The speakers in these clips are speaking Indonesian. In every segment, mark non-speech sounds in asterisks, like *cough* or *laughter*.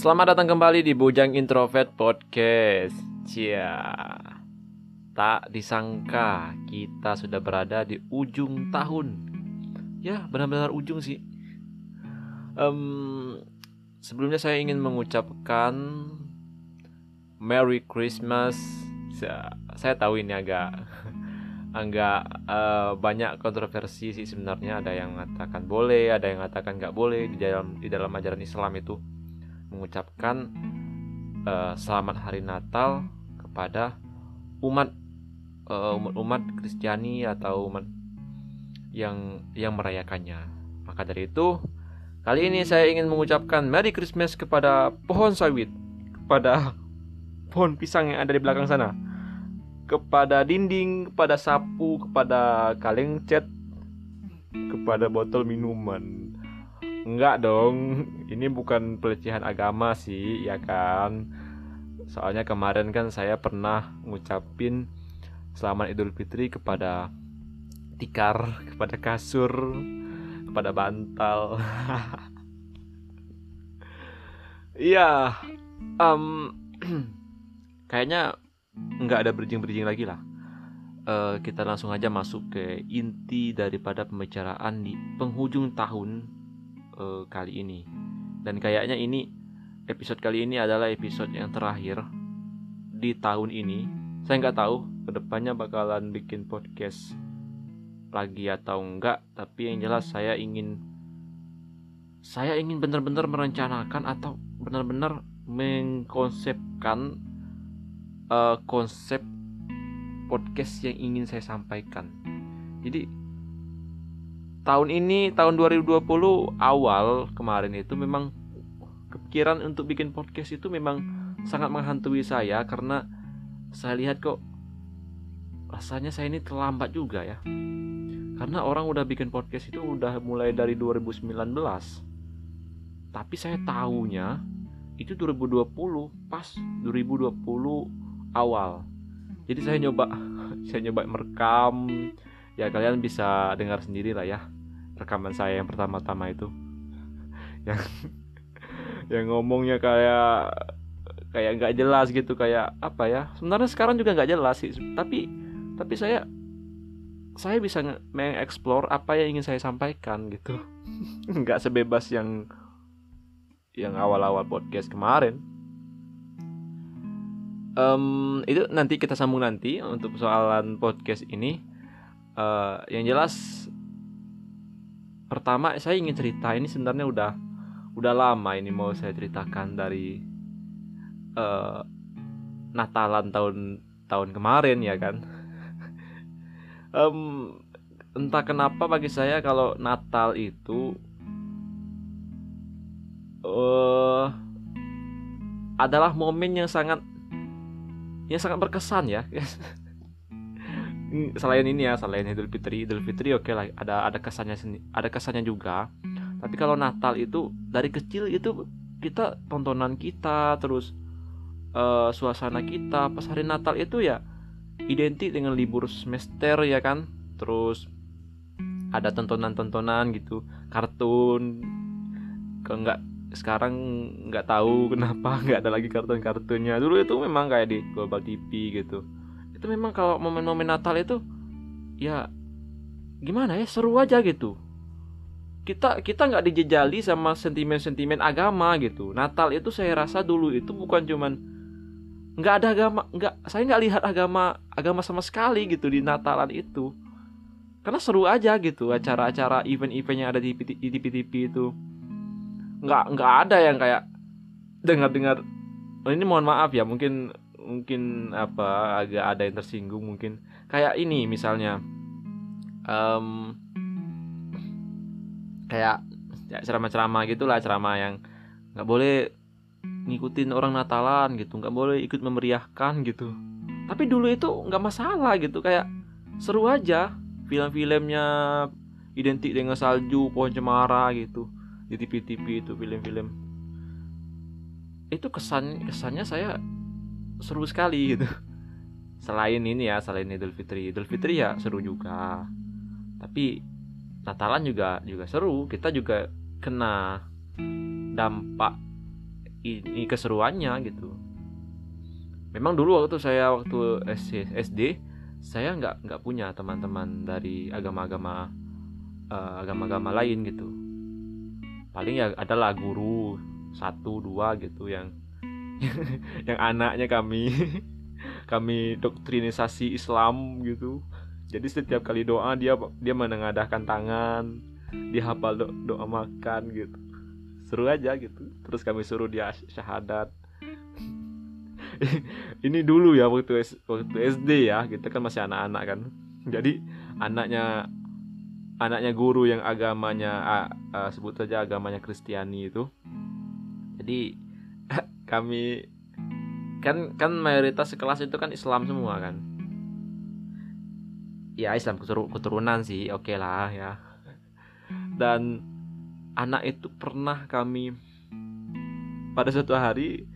Selamat datang kembali di Bujang Introvert Podcast. Cia. Tak disangka kita sudah berada di ujung tahun. Ya, benar-benar ujung sih. Um, sebelumnya saya ingin mengucapkan Merry Christmas. Saya, saya tahu ini agak *laughs* agak uh, banyak kontroversi sih sebenarnya ada yang mengatakan boleh ada yang mengatakan nggak boleh di dalam di dalam ajaran Islam itu mengucapkan uh, selamat hari Natal kepada umat uh, umat umat Kristiani atau umat yang yang merayakannya maka dari itu kali ini saya ingin mengucapkan Merry Christmas kepada pohon sawit kepada *laughs* pohon pisang yang ada di belakang sana kepada dinding, kepada sapu, kepada kaleng cat, kepada botol minuman. Enggak dong, ini bukan pelecehan agama sih, ya kan? Soalnya kemarin kan saya pernah ngucapin selamat Idul Fitri kepada tikar, kepada kasur, kepada bantal. *laughs* Iya, um, *clears throat* kayaknya nggak ada bridging-bridging lagi lah. Uh, kita langsung aja masuk ke inti daripada pembicaraan di penghujung tahun uh, kali ini. Dan kayaknya ini episode kali ini adalah episode yang terakhir di tahun ini. Saya nggak tahu ke depannya bakalan bikin podcast lagi atau enggak, tapi yang jelas saya ingin saya ingin benar-benar merencanakan atau benar-benar mengkonsepkan uh, konsep podcast yang ingin saya sampaikan. Jadi tahun ini tahun 2020 awal kemarin itu memang kepikiran untuk bikin podcast itu memang sangat menghantui saya karena saya lihat kok rasanya saya ini terlambat juga ya. Karena orang udah bikin podcast itu udah mulai dari 2019. Tapi saya tahunya itu 2020 pas 2020 awal. Jadi saya nyoba *laughs* saya nyoba merekam ya kalian bisa dengar sendiri lah ya rekaman saya yang pertama-tama itu. *laughs* Yang yang ngomongnya kayak kayak nggak jelas gitu kayak apa ya? Sebenarnya sekarang juga nggak jelas sih tapi tapi saya saya bisa mengeksplor apa yang ingin saya sampaikan gitu. *laughs* Nggak sebebas yang yang awal-awal podcast kemarin. Um, itu nanti kita sambung nanti untuk persoalan podcast ini uh, yang jelas pertama saya ingin cerita ini sebenarnya udah udah lama ini mau saya ceritakan dari uh, Natalan tahun tahun kemarin ya kan? *laughs* Um, entah kenapa bagi saya kalau Natal itu uh, adalah momen yang sangat yang sangat berkesan ya *laughs* selain ini ya selain Idul Fitri Idul Fitri oke okay lah ada ada kesannya ada kesannya juga. Tapi kalau Natal itu dari kecil itu kita tontonan kita terus uh, suasana kita pas hari Natal itu ya identik dengan libur semester ya kan? Terus ada tontonan-tontonan gitu kartun. Ke enggak sekarang nggak tahu kenapa *laughs* nggak ada lagi kartun-kartunnya. Dulu itu memang kayak di Global TV gitu itu memang kalau momen-momen Natal itu ya gimana ya seru aja gitu. Kita kita nggak dijejali sama sentimen-sentimen agama gitu. Natal itu saya rasa dulu itu bukan cuman nggak ada agama nggak saya nggak lihat agama agama sama sekali gitu di Natalan itu. Karena seru aja gitu acara-acara event-event yang ada di TV-TV itu. Nggak nggak ada yang kayak dengar-dengar oh, ini mohon maaf ya mungkin mungkin apa agak ada yang tersinggung mungkin. Kayak ini misalnya um, kayak ya ceramah-ceramah gitulah ceramah yang nggak boleh ngikutin orang Natalan gitu nggak boleh ikut memeriahkan gitu. Tapi dulu itu nggak masalah gitu kayak seru aja film-filmnya identik dengan salju pohon cemara gitu di TV-TV itu film-film. Itu kesan kesannya saya seru sekali gitu. Selain ini ya selain Idul Fitri. Idul Fitri ya seru juga. Tapi Natalan juga juga seru. Kita juga kena dampak ini keseruannya gitu. Memang dulu waktu saya waktu SD saya nggak nggak punya teman-teman dari agama-agama uh, agama-agama lain gitu. Paling ya adalah guru satu dua gitu yang *laughs* yang anaknya kami. *laughs* Kami doktrinisasi Islam gitu. Jadi setiap kali doa dia dia menengadahkan tangan. Dia hafal do, doa makan gitu. Seru aja gitu. Terus kami suruh dia syahadat. *laughs* Ini dulu ya waktu waktu SD ya. Kita kan masih anak-anak kan. Jadi anaknya anaknya guru yang agamanya uh, uh, sebut saja agamanya Kristiani itu. Jadi kami kan kan mayoritas sekelas itu kan Islam semua kan? Ya Islam keturunan sih oke okay lah ya. Dan anak itu pernah kami pada suatu hari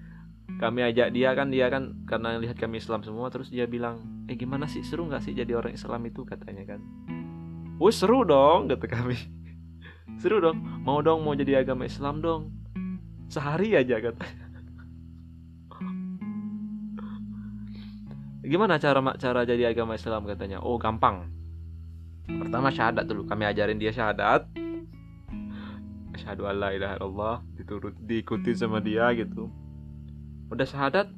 kami ajak dia kan dia kan karena lihat kami Islam semua terus dia bilang eh gimana sih seru nggak sih jadi orang Islam itu? katanya kan. Oh seru dong kata kami. *laughs* Seru dong mau dong mau jadi agama Islam dong. Sehari aja katanya gimana cara cara jadi agama Islam katanya? Oh gampang. Pertama syahadat dulu. Kami ajarin dia syahadat. Asyhadu alla ilaha illallah. Diturut diikuti sama dia gitu. Udah syahadat?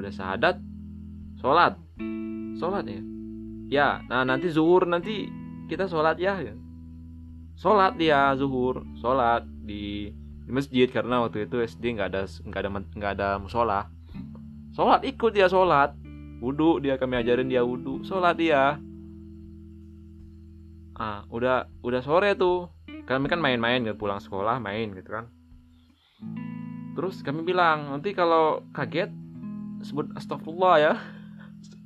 Udah syahadat? Sholat. Sholat ya? Ya nah nanti zuhur nanti kita sholat ya sholat dia zuhur. Sholat di, di masjid karena waktu itu SD nggak ada nggak ada nggak ada musola sholat ikut dia sholat. Wudhu dia kami ajarin dia wudhu sholat dia. Ah udah udah sore tuh. Kami kan main-main gitu pulang sekolah main gitu kan. Terus kami bilang nanti kalau kaget sebut astagfirullah ya.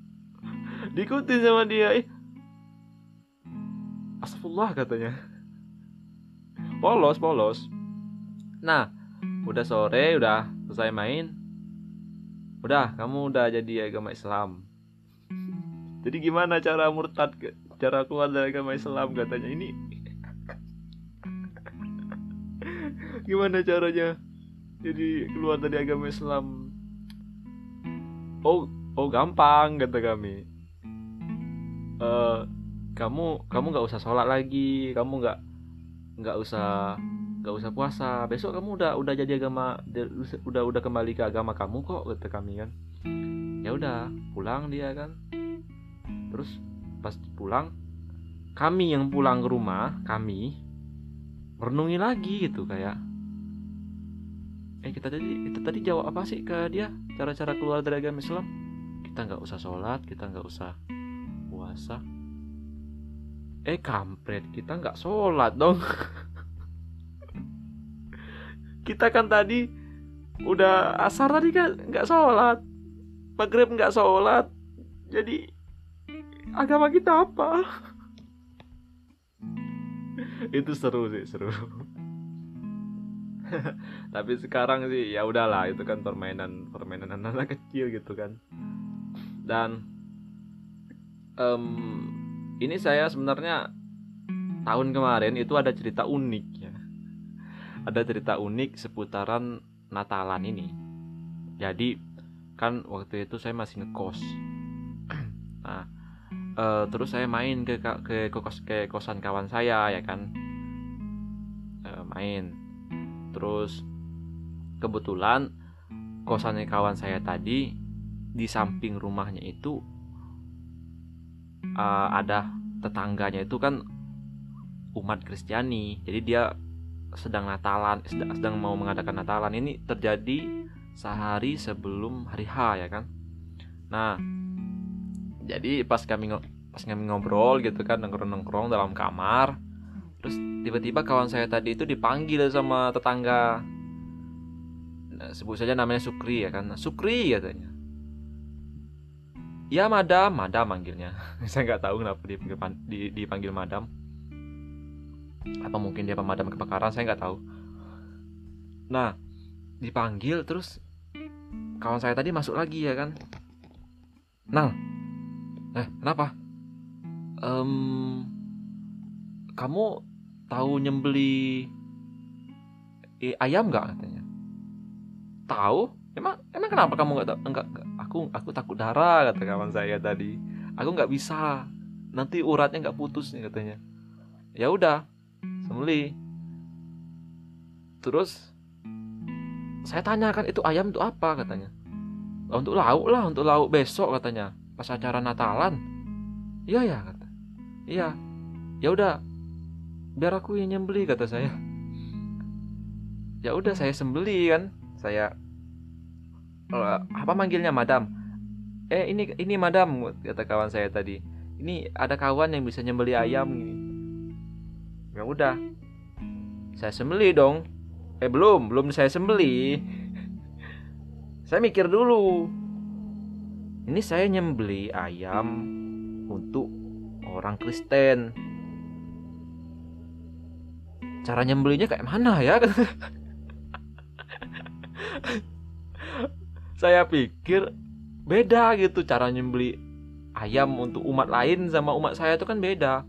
*laughs* Diikutin sama dia. Astagfirullah katanya. Polos polos. Nah udah sore udah selesai main udah kamu udah jadi agama Islam. Jadi gimana cara murtad cara keluar dari agama Islam katanya? Ini *laughs* gimana caranya jadi keluar dari agama Islam? Oh oh gampang kata kami. Uh, kamu kamu nggak usah sholat lagi kamu nggak nggak usah gak usah puasa. Besok kamu udah udah jadi agama udah udah kembali ke agama kamu kok kata kami kan. Ya udah pulang dia kan. Terus pas pulang kami yang pulang ke rumah kami merenungi lagi gitu kayak. Eh kita tadi kita tadi jawab apa sih ke dia? Cara-cara keluar dari agama Islam? Kita nggak usah sholat kita nggak usah puasa. Eh kampret kita nggak sholat dong *laughs* kita kan tadi udah asar tadi kan nggak sholat. Maghrib nggak sholat. Jadi agama kita apa? *laughs* Itu seru sih seru. *laughs* Tapi sekarang sih ya udahlah itu kan permainan permainan anak-anak kecil gitu kan. Dan um, ini saya sebenarnya tahun kemarin itu ada cerita unik ya ada cerita unik seputaran Natalan ini. Jadi kan waktu itu saya masih ngekos. *clears throat* nah, e, terus saya main ke ke kos ke kosan kawan saya ya kan. E, main. Terus kebetulan kosannya kawan saya tadi di samping rumahnya itu uh, ada tetangganya itu kan umat Kristiani jadi dia sedang Natalan sedang, sedang mau mengadakan Natalan. Ini terjadi sehari sebelum hari H ya kan? Nah jadi pas kami pas kami ngobrol gitu kan nongkrong nongkrong dalam kamar terus tiba-tiba kawan saya tadi itu dipanggil sama tetangga. Nah, sebut saja namanya Sukri ya kan? Sukri katanya. Ya madam. Madam manggilnya. *laughs* Saya nggak tahu kenapa dipanggil, dipanggil madam atau mungkin dia pemadam kebakaran? Saya nggak tahu. Nah dipanggil terus kawan saya tadi masuk lagi ya kan? Nang. Eh kenapa? Um, kamu tahu nyembeli eh, ayam nggak katanya? Tahu? Emang emang kenapa kamu nggak tahu? Enggak aku aku takut darah kata kawan saya tadi. Aku nggak bisa. Nanti uratnya nggak putus nih katanya. Ya udah sembeli. Terus saya tanyakan itu ayam untuk apa? katanya. Untuk lauk lah untuk lauk besok katanya. Pas acara Natalan. Iya ya kata. Iya. Ya udah biar aku yang nyembeli kata saya. Ya udah saya sembeli kan. Saya uh, apa manggilnya madam? Eh ini ini madam kata kawan saya tadi. Ini ada kawan yang bisa nyembeli ayam ya udah. Saya sembeli dong. Eh belum belum saya sembeli saya mikir dulu. Ini saya nyembeli ayam untuk orang Kristen. Cara nyembelinya kayak mana ya? *laughs* Saya pikir beda gitu cara nyembeli ayam untuk umat lain sama umat saya itu kan beda.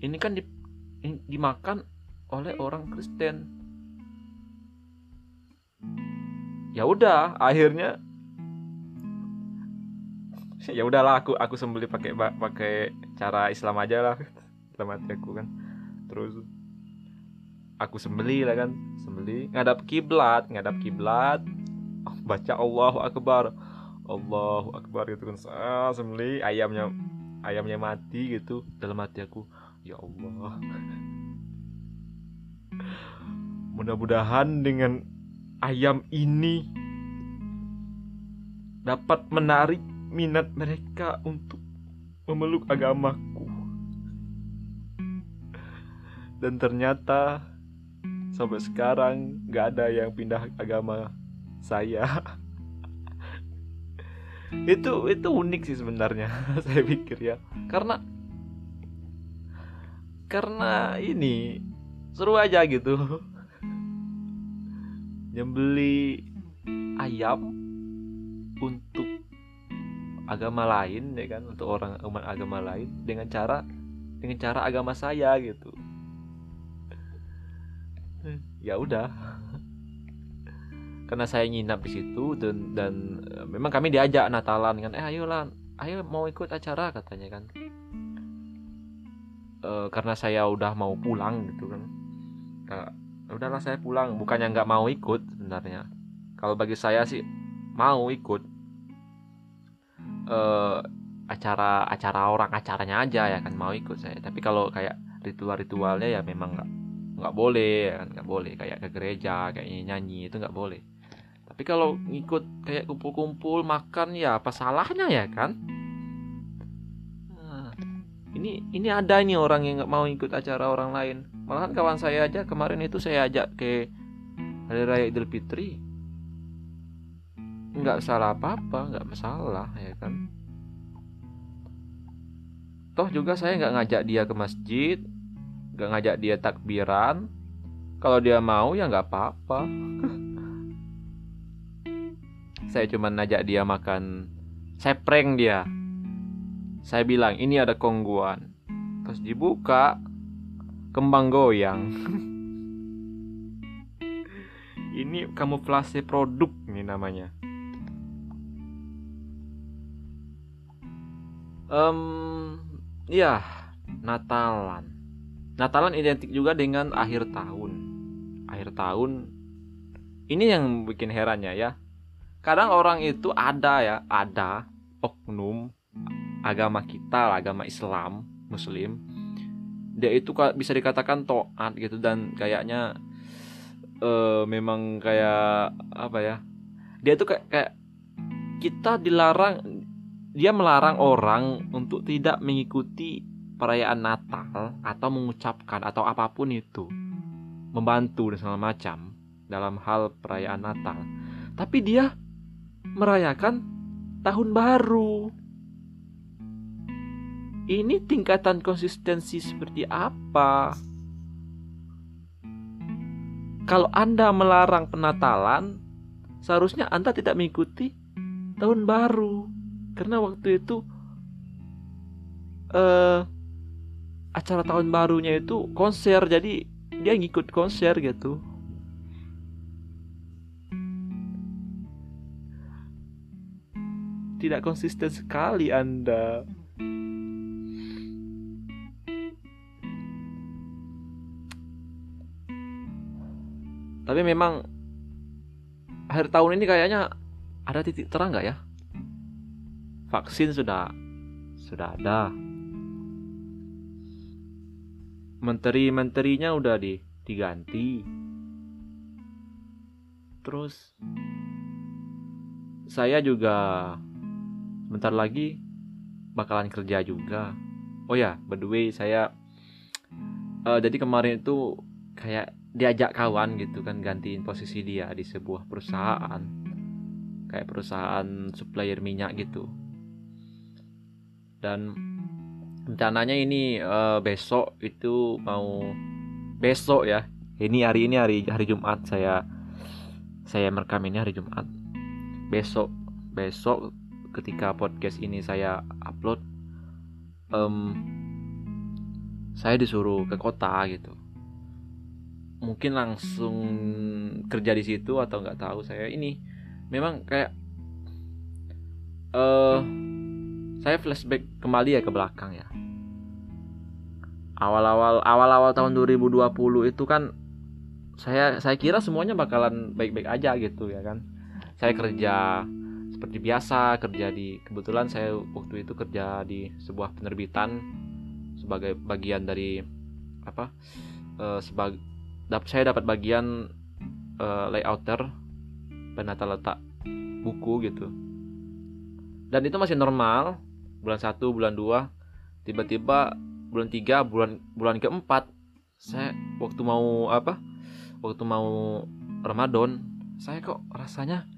Ini kan di, dimakan oleh orang Kristen. Ya udah akhirnya *laughs* ya udahlah aku aku sembeli pakai pakai cara Islam aja lah. Dalam hati aku kan. Terus aku sembeli lah kan sembeli ngadap kiblat ngadap kiblat. Baca Allahu Akbar. Allahu Akbar gitu kan. Ah, sembeli ayamnya ayamnya mati gitu dalam hati aku ya Allah. Mudah-mudahan dengan ayam ini dapat menarik minat mereka untuk memeluk agamaku. Dan ternyata sampai sekarang nggak ada yang pindah agama saya. *laughs* Itu itu unik sih sebenarnya *laughs* saya pikir ya. Karena karena ini seru aja gitu. Nyembeli ayam untuk agama lain ya kan? Untuk orang umat agama lain dengan cara dengan cara agama saya gitu. Ya udah. Karena saya nginap di situ dan dan e, memang kami diajak Natalan kan eh ayo lah ayo mau ikut acara katanya kan e, karena saya udah mau pulang gitu kan. Nah, udahlah saya pulang. Bukannya nggak mau ikut sebenarnya. Kalau bagi saya sih mau ikut. E, acara acara orang acaranya aja ya kan mau ikut saya. Tapi kalau kayak ritual-ritualnya ya memang nggak nggak boleh ya kan nggak boleh. Kayak ke gereja kayak nyanyi itu nggak boleh. Tapi kalau ngikut kayak kumpul-kumpul makan ya apa salahnya ya kan ini ini ada ini orang yang nggak mau ikut acara orang lain. Malahan kawan saya aja kemarin itu saya ajak ke hari raya idul fitri. Nggak salah apa apa nggak masalah ya kan? Toh juga saya nggak ngajak dia ke masjid nggak ngajak dia takbiran. Kalau dia mau ya nggak apa-apa. *laughs* Saya cuma ngajak dia makan saya prank dia saya bilang ini ada kongguan. Pas dibuka kembang goyang. *laughs* Ini kamuflase produk ini namanya. Um, ya Natalan. Natalan identik juga dengan akhir tahun. Akhir tahun ini yang bikin herannya ya. Kadang orang itu ada ya ada oknum agama kita agama Islam Muslim dia itu bisa dikatakan toat gitu dan kayaknya uh, memang kayak apa ya dia tuh kayak, kayak kita dilarang dia melarang orang untuk tidak mengikuti perayaan Natal atau mengucapkan atau apa pun itu membantu dan segala macam dalam hal perayaan Natal tapi dia merayakan tahun baru. Ini tingkatan konsistensi seperti apa? Kalau Anda melarang penatalan, seharusnya Anda tidak mengikuti tahun baru. Karena waktu itu uh, acara tahun barunya itu konser, jadi dia ngikut konser gitu. tidak konsisten sekali Anda. Tapi memang akhir tahun ini kayaknya ada titik terang nggak ya? Vaksin sudah sudah ada. Menteri-menterinya udah di, diganti. Terus saya juga sebentar lagi bakalan kerja juga. Oh ya, by the way saya uh, jadi kemarin itu kayak diajak kawan gitu kan gantiin posisi dia di sebuah perusahaan. Kayak perusahaan supplier minyak gitu. Dan rencananya ini uh, besok itu mau besok ya ini hari ini hari hari Jumat saya saya merekam ini hari Jumat. Besok besok ketika podcast ini saya upload um, saya disuruh ke kota gitu mungkin langsung kerja di situ atau nggak tahu saya. Ini memang kayak uh, saya flashback kembali ya ke belakang ya. Awal-awal awal-awal tahun 2020 itu kan saya saya kira semuanya bakalan baik-baik aja gitu ya kan. Saya kerja seperti biasa kerja di kebetulan saya waktu itu kerja di sebuah penerbitan sebagai bagian dari apa uh, sebagai dap saya dapat bagian uh, layouter penata letak buku gitu. Dan itu masih normal bulan satu bulan dua tiba-tiba bulan tiga bulan bulan keempat saya waktu mau apa waktu mau Ramadan saya kok rasanya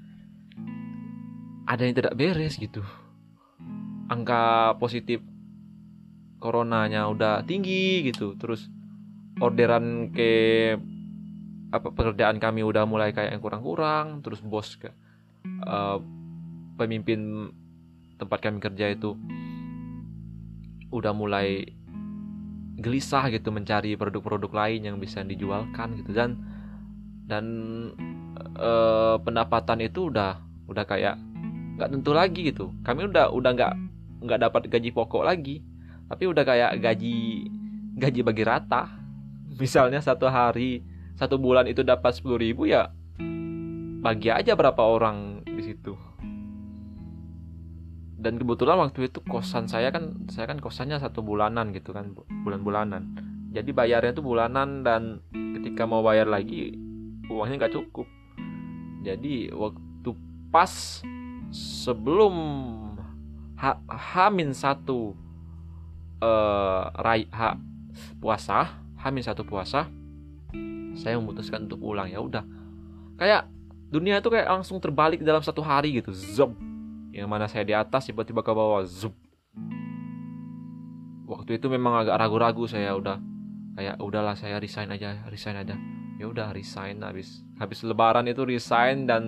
ada yang tidak beres gitu. Angka positif coronanya udah tinggi gitu terus orderan ke apa pekerjaan kami udah mulai kayak yang kurang-kurang terus bos ke uh, pemimpin tempat kami kerja itu udah mulai gelisah gitu mencari produk-produk lain yang bisa dijualkan gitu. Dan dan uh, pendapatan itu udah udah kayak nggak tentu lagi gitu. Kami udah udah nggak nggak dapat gaji pokok lagi tapi udah kayak gaji gaji bagi rata misalnya satu hari satu bulan itu dapat sepuluh ribu ya bagi aja berapa orang di situ. Dan kebetulan waktu itu kosan saya kan saya kan kosannya satu bulanan gitu kan bulan-bulanan. Jadi bayarnya itu bulanan dan ketika mau bayar lagi uangnya nggak cukup. Jadi waktu pas sebelum ha, hamin satu uh, rai puasa hamil satu puasa saya memutuskan untuk pulang. Ya udah. Kayak dunia itu kayak langsung terbalik dalam satu hari gitu. Zoom. Yang mana saya di atas tiba-tiba ke bawah. Zoom. Waktu itu memang agak ragu-ragu saya. Udah. Kayak udahlah saya resign aja resign aja. Ya udah resign. Habis habis lebaran itu resign dan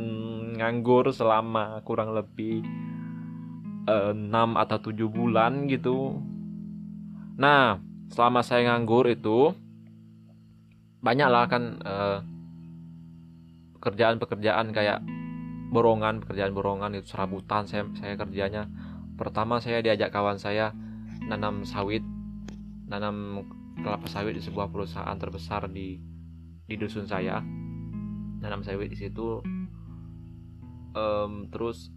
nganggur selama kurang lebih uh, eh, 6 atau 7 bulan gitu. Nah selama saya nganggur itu banyak lah kan uh, pekerjaan-pekerjaan kayak borongan pekerjaan borongan itu serabutan. Saya saya kerjanya pertama saya diajak kawan saya nanam sawit nanam kelapa sawit di sebuah perusahaan terbesar di di dusun saya. Nanam sawit di situ. Um, terus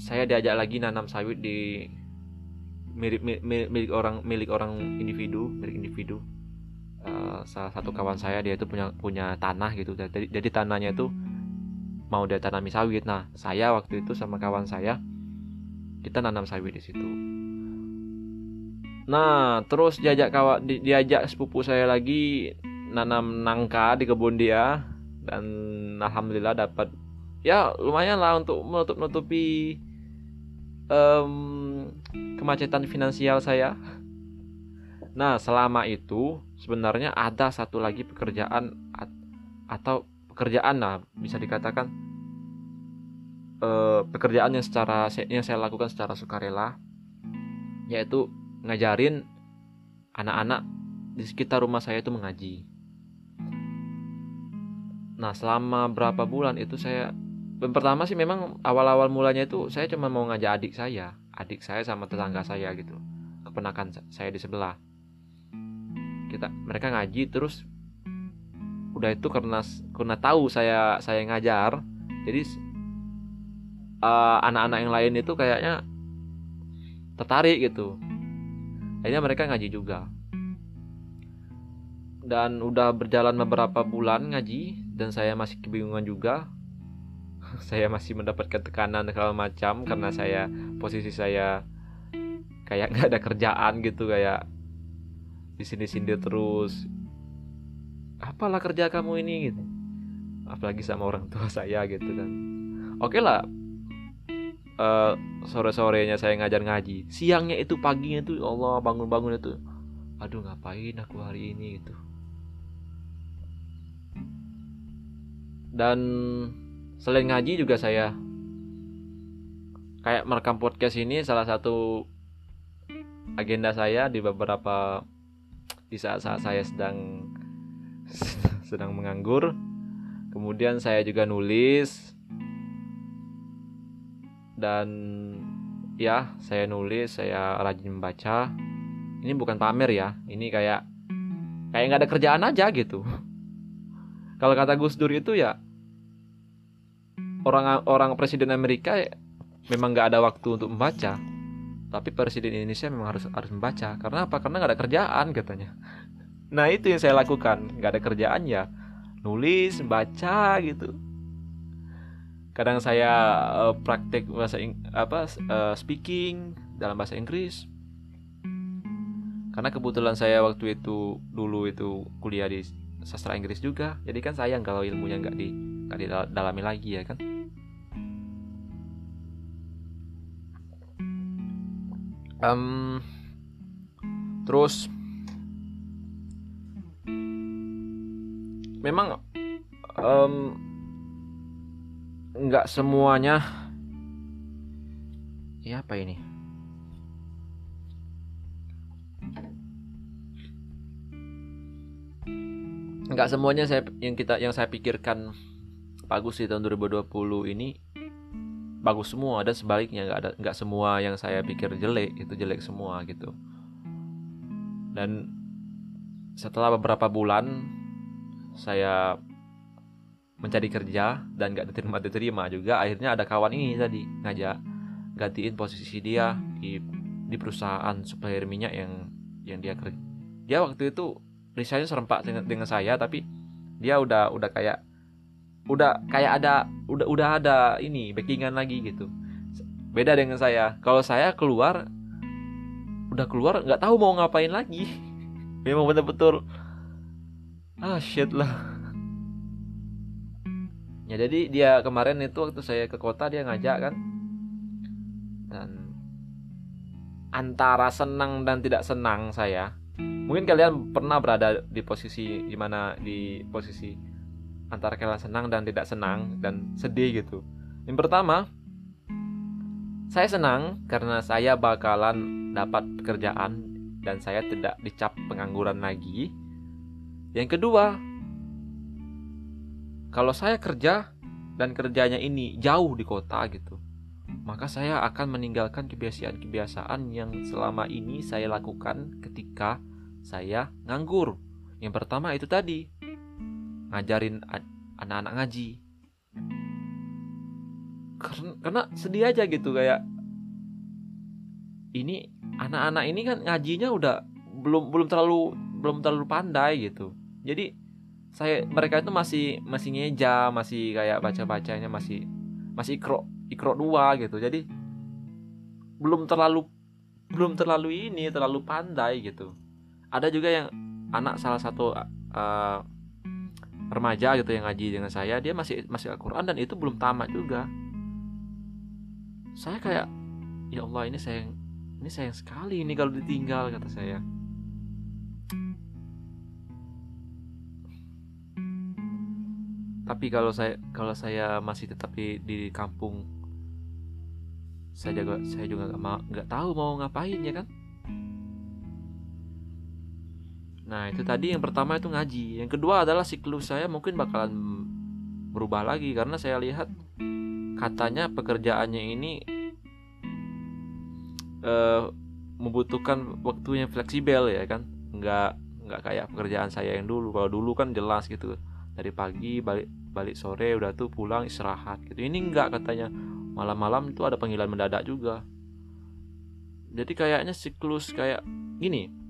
saya diajak lagi nanam sawit di milik milik, milik orang milik orang individu milik individu uh, salah satu kawan saya dia itu punya punya tanah gitu. Jadi, jadi tanahnya itu mau dia tanami sawit. Nah saya waktu itu sama kawan saya kita nanam sawit di situ. Nah terus diajak kawan di, diajak sepupu saya lagi nanam nangka di kebun dia. Dan alhamdulillah dapat ya lumayan lah untuk menutup nutupi um, kemacetan finansial saya Nah, selama itu sebenarnya ada satu lagi pekerjaan atau pekerjaan lah bisa dikatakan eh, pekerjaan yang secara yang saya lakukan secara sukarela yaitu ngajarin anak-anak di sekitar rumah saya itu mengaji. Nah, selama berapa bulan itu saya yang pertama sih memang awal-awal mulanya itu saya cuma mau ngajak adik saya adik saya sama tetangga saya gitu kepenakan saya di sebelah kita mereka ngaji terus udah itu karena karena tahu saya saya ngajar. Jadi anak anak-anak yang lain itu kayaknya tertarik gitu. Akhirnya mereka ngaji juga. Dan udah berjalan beberapa bulan ngaji dan saya masih kebingungan juga. *laughs* Saya masih mendapatkan tekanan segala macam karena saya posisi saya kayak nggak ada kerjaan gitu kayak di sini sini terus. Apalah kerja kamu ini gitu. Apalagi sama orang tua *laughs* saya gitu kan. Oke lah. Uh, sore sorenya saya ngajar ngaji. Siangnya itu paginya itu ya Allah bangun bangun itu. Aduh ngapain aku hari ini gitu. Dan selain ngaji juga saya kayak merekam podcast ini salah satu agenda saya di beberapa di saat-saat saya sedang *laughs* sedang menganggur. Kemudian saya juga nulis. Dan ya saya nulis saya rajin membaca. Ini bukan pamer ya ini kayak kayak nggak ada kerjaan aja gitu. *laughs* Kalau kata Gus Dur itu ya orang orang presiden Amerika memang nggak ada waktu untuk membaca tapi presiden Indonesia memang harus harus membaca. Karena apa? Karena nggak ada kerjaan katanya. *laughs* Nah itu yang saya lakukan. Nggak ada kerjaan ya nulis baca gitu. Kadang saya uh, praktek bahasa Ing apa uh, speaking dalam bahasa Inggris. Karena kebetulan saya waktu itu dulu itu kuliah di sastra Inggris juga. Jadi kan sayang kalau ilmunya nggak di nggak didalami lagi ya kan um, terus memang um, nggak semuanya ya apa ini? Nggak semuanya saya yang kita yang saya pikirkan bagus di tahun 2020 ini bagus semua dan sebaliknya nggak ada nggak semua yang saya pikir jelek itu jelek semua gitu. Dan setelah beberapa bulan saya mencari kerja dan nggak diterima diterima juga akhirnya ada kawan ini tadi ngajak gantiin posisi dia di di perusahaan supplier minyak yang yang dia kerja dia waktu itu risetnya serempak dengan, dengan saya tapi dia udah udah kayak udah kayak ada udah udah ada ini backingan lagi gitu. Beda dengan saya. Kalau saya keluar udah keluar nggak tahu mau ngapain lagi. *laughs* Memang betul-betul ah shit lah. Ya jadi dia kemarin itu waktu saya ke kota dia ngajak kan. Dan antara senang dan tidak senang saya mungkin kalian pernah berada di posisi gimana di posisi antara kalian senang dan tidak senang dan sedih gitu. Yang pertama, saya senang karena saya bakalan dapat pekerjaan dan saya tidak dicap pengangguran lagi. Yang kedua, kalau saya kerja dan kerjanya ini jauh di kota gitu, maka saya akan meninggalkan kebiasaan-kebiasaan yang selama ini saya lakukan ketika saya nganggur. Yang pertama itu tadi, ngajarin anak-anak ngaji. Karena, sedih aja gitu kayak ini anak-anak ini kan ngajinya udah belum belum terlalu belum terlalu pandai gitu. Jadi saya mereka itu masih masih ngeja masih kayak baca bacanya masih masih ikro ikro dua gitu. Jadi belum terlalu belum terlalu ini terlalu pandai gitu. Ada juga yang anak salah satu uh, remaja gitu yang ngaji dengan saya dia masih masih Al-Quran dan itu belum tamat juga. Saya kayak ya Allah ini sayang ini sayang sekali ini kalau ditinggal kata saya. Tapi kalau saya kalau saya masih tetap di, di kampung saya juga saya juga nggak nggak tahu mau ngapain ya kan Nah itu tadi yang pertama itu ngaji. Yang kedua adalah siklus. Saya mungkin bakalan berubah lagi Karena saya lihat katanya pekerjaannya ini uh, membutuhkan waktu yang fleksibel ya kan. Nggak nggak kayak pekerjaan saya yang dulu. Kalau dulu kan jelas gitu. Dari pagi balik balik sore udah tuh pulang istirahat gitu. Ini nggak katanya. Malam-malam itu ada panggilan mendadak juga. Jadi kayaknya siklus kayak gini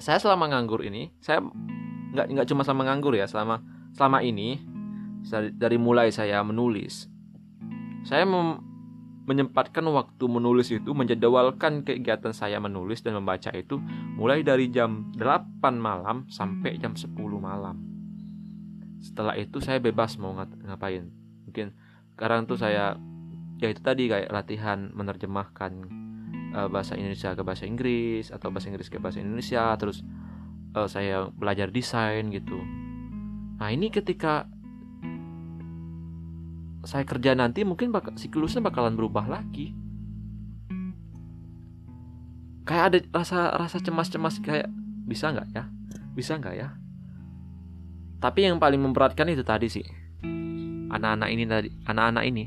saya selama nganggur ini saya nggak nggak cuma sama nganggur ya selama selama ini dari mulai saya menulis saya mem menyempatkan waktu menulis itu menjadwalkan kegiatan saya menulis dan membaca itu mulai dari jam 8 malam sampai jam 10 malam. Setelah itu saya bebas mau ngapain. Mungkin sekarang tuh saya ya itu tadi kayak latihan menerjemahkan uh, bahasa Indonesia ke bahasa Inggris atau bahasa Inggris ke bahasa Indonesia terus uh, saya belajar desain gitu. Nah, ini ketika saya kerja nanti mungkin bak siklusnya bakalan berubah lagi. Kayak ada rasa rasa cemas-cemas kayak bisa nggak ya? Bisa nggak ya? Tapi yang paling memberatkan itu tadi sih anak-anak ini tadi anak-anak ini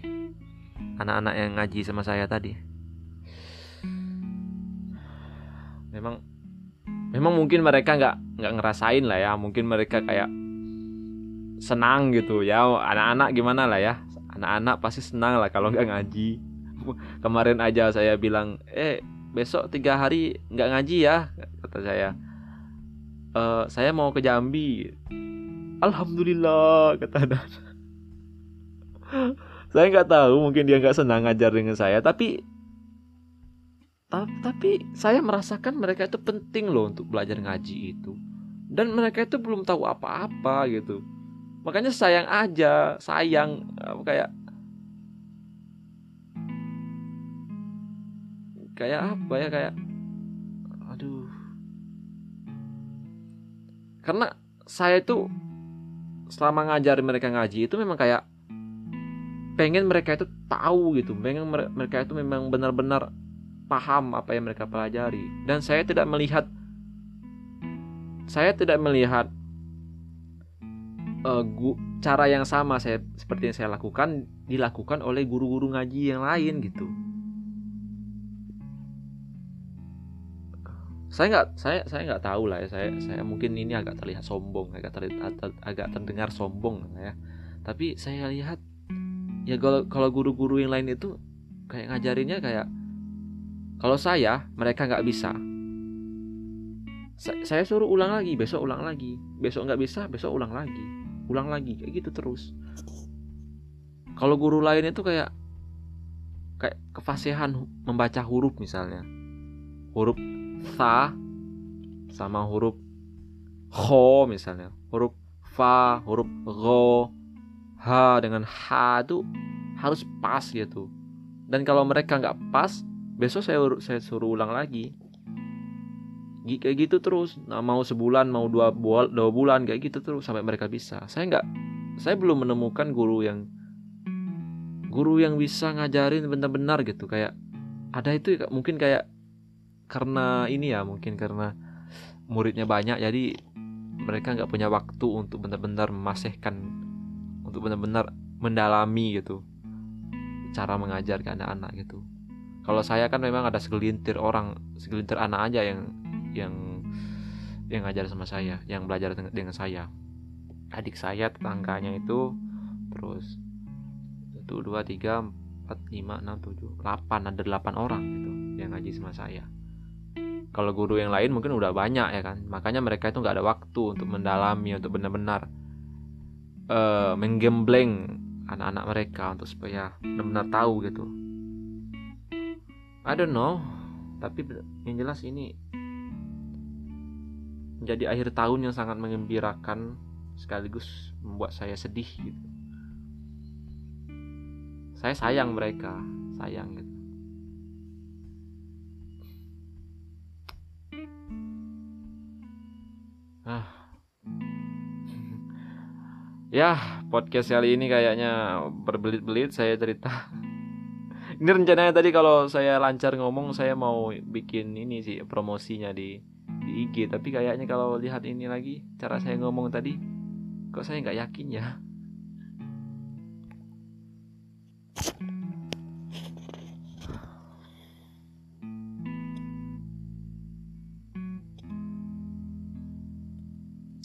anak-anak yang ngaji sama saya tadi memang memang mungkin mereka nggak nggak ngerasain lah ya. Mungkin mereka kayak senang gitu ya. Anak-anak gimana lah ya? Anak-anak pasti senang lah kalau nggak ngaji. *laughs* Kemarin aja saya bilang eh besok tiga hari nggak ngaji ya kata saya. E, saya mau ke Jambi. Alhamdulillah kata Dan *laughs* saya nggak tahu mungkin dia nggak senang ngajar dengan saya tapi tapi saya merasakan mereka itu penting loh untuk belajar ngaji itu. Dan mereka itu belum tahu apa-apa gitu. Makanya sayang aja sayang kayak kayak apa ya kayak aduh. Karena saya itu selama ngajarin mereka ngaji itu memang kayak pengen mereka itu tahu gitu. Pengen mereka itu memang benar-benar paham apa yang mereka pelajari dan saya tidak melihat saya tidak melihat uh, gu, cara yang sama saya seperti yang saya lakukan dilakukan oleh guru-guru ngaji yang lain gitu. Saya nggak saya saya nggak tahu lah ya saya saya mungkin ini agak terlihat sombong agak terlihat agak terdengar sombong ya. Tapi saya lihat ya kalau kalau guru-guru yang lain itu kayak ngajarinnya kayak kalau saya mereka nggak bisa. Saya suruh ulang lagi besok ulang lagi. Besok nggak bisa besok ulang lagi. Ulang lagi kayak gitu terus. Kalau guru lain itu kayak kayak kefasihan membaca huruf misalnya. Huruf sa sama huruf ho misalnya. Huruf fa huruf ro ha dengan ha itu harus pas gitu. Dan kalau mereka nggak pas besok saya saya suruh ulang lagi. Kayak gitu terus. Nah, mau sebulan mau dua, bulan dua bulan kayak gitu terus sampai mereka bisa. Saya nggak saya belum menemukan guru yang guru yang bisa ngajarin benar-benar gitu. Kayak ada itu mungkin kayak karena ini ya mungkin karena muridnya banyak jadi mereka nggak punya waktu untuk benar-benar memasehkan untuk benar-benar mendalami gitu. Cara mengajar ke anak-anak gitu kalau saya kan memang ada segelintir orang segelintir anak aja yang yang yang ngajar sama saya yang belajar dengan saya. Adik saya tetangganya itu terus satu dua tiga empat lima enam tujuh delapan ada delapan orang gitu yang ngaji sama saya. Kalau guru yang lain mungkin udah banyak ya kan makanya mereka itu nggak ada waktu untuk mendalami untuk benar-benar uh, menggembleng anak-anak mereka untuk supaya benar-benar tahu gitu I don't know tapi yang jelas ini menjadi akhir tahun yang sangat mengembirakan sekaligus membuat saya sedih gitu. Saya sayang mereka, sayang gitu. Ah. *laughs* ya, podcast kali ini kayaknya berbelit-belit saya cerita ini rencananya tadi kalau saya lancar ngomong saya mau bikin ini sih promosinya di di IG tapi kayaknya kalau lihat ini lagi cara saya ngomong tadi kok saya nggak yakin ya?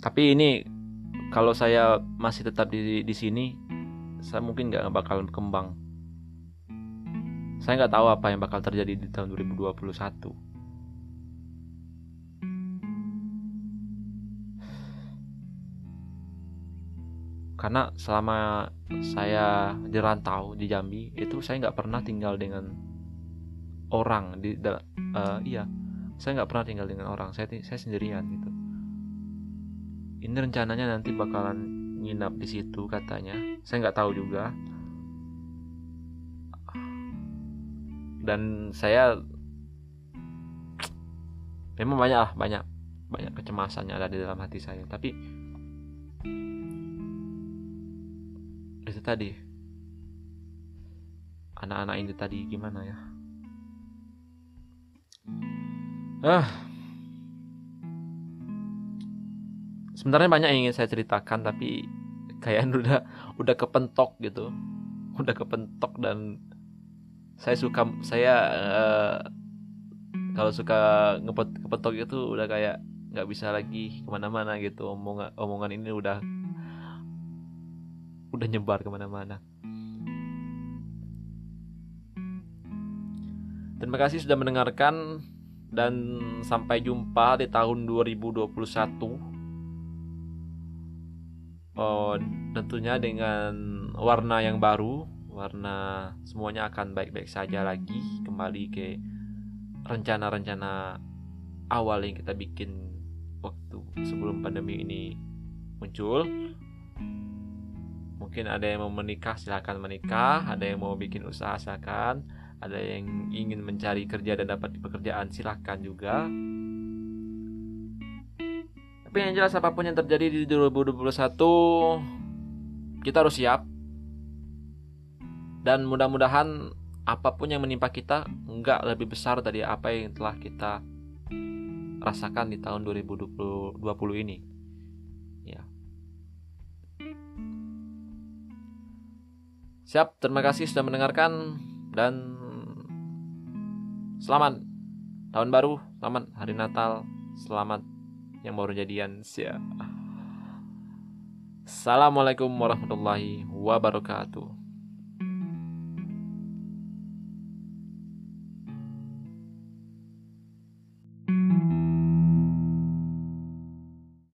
Tapi ini kalau saya masih tetap di di sini saya mungkin nggak bakal kembang saya nggak tahu apa yang bakal terjadi di tahun 2021 karena selama saya di rantau di Jambi itu saya nggak pernah tinggal dengan orang di uh, iya saya nggak pernah tinggal dengan orang saya saya sendirian gitu. Ini rencananya nanti bakalan nginap di situ katanya. Saya nggak tahu juga dan saya memang banyak lah banyak banyak kecemasannya ada di dalam hati saya. Tapi itu tadi. Anak-anak ini tadi gimana ya? Ah. Sebenarnya banyak yang ingin saya ceritakan tapi kayak *laughs* udah udah kepentok gitu. Udah kepentok dan saya suka saya uh, kalau suka ngepet kepentok itu udah kayak nggak bisa lagi ke mana-mana gitu omongan omongan ini udah udah nyebar ke mana-mana. Terima kasih sudah mendengarkan dan sampai jumpa di tahun 2021. Oh, tentunya dengan warna yang baru, warna semuanya akan baik-baik saja lagi. Kembali ke rencana-rencana awal yang kita bikin waktu sebelum pandemi ini muncul. Mungkin ada yang mau menikah silahkan menikah. Ada yang mau bikin usaha silahkan ada yang ingin mencari kerja dan dapat pekerjaan silahkan juga. Tapi yang jelas apa pun yang terjadi di 2021 kita harus siap dan mudah-mudahan apa pun yang menimpa kita nggak lebih besar dari apa yang telah kita rasakan di tahun 2020 ini Siap, terima kasih sudah mendengarkan dan selamat tahun baru, selamat hari Natal, selamat yang baru jadian. Siap. Assalamualaikum warahmatullahi wabarakatuh.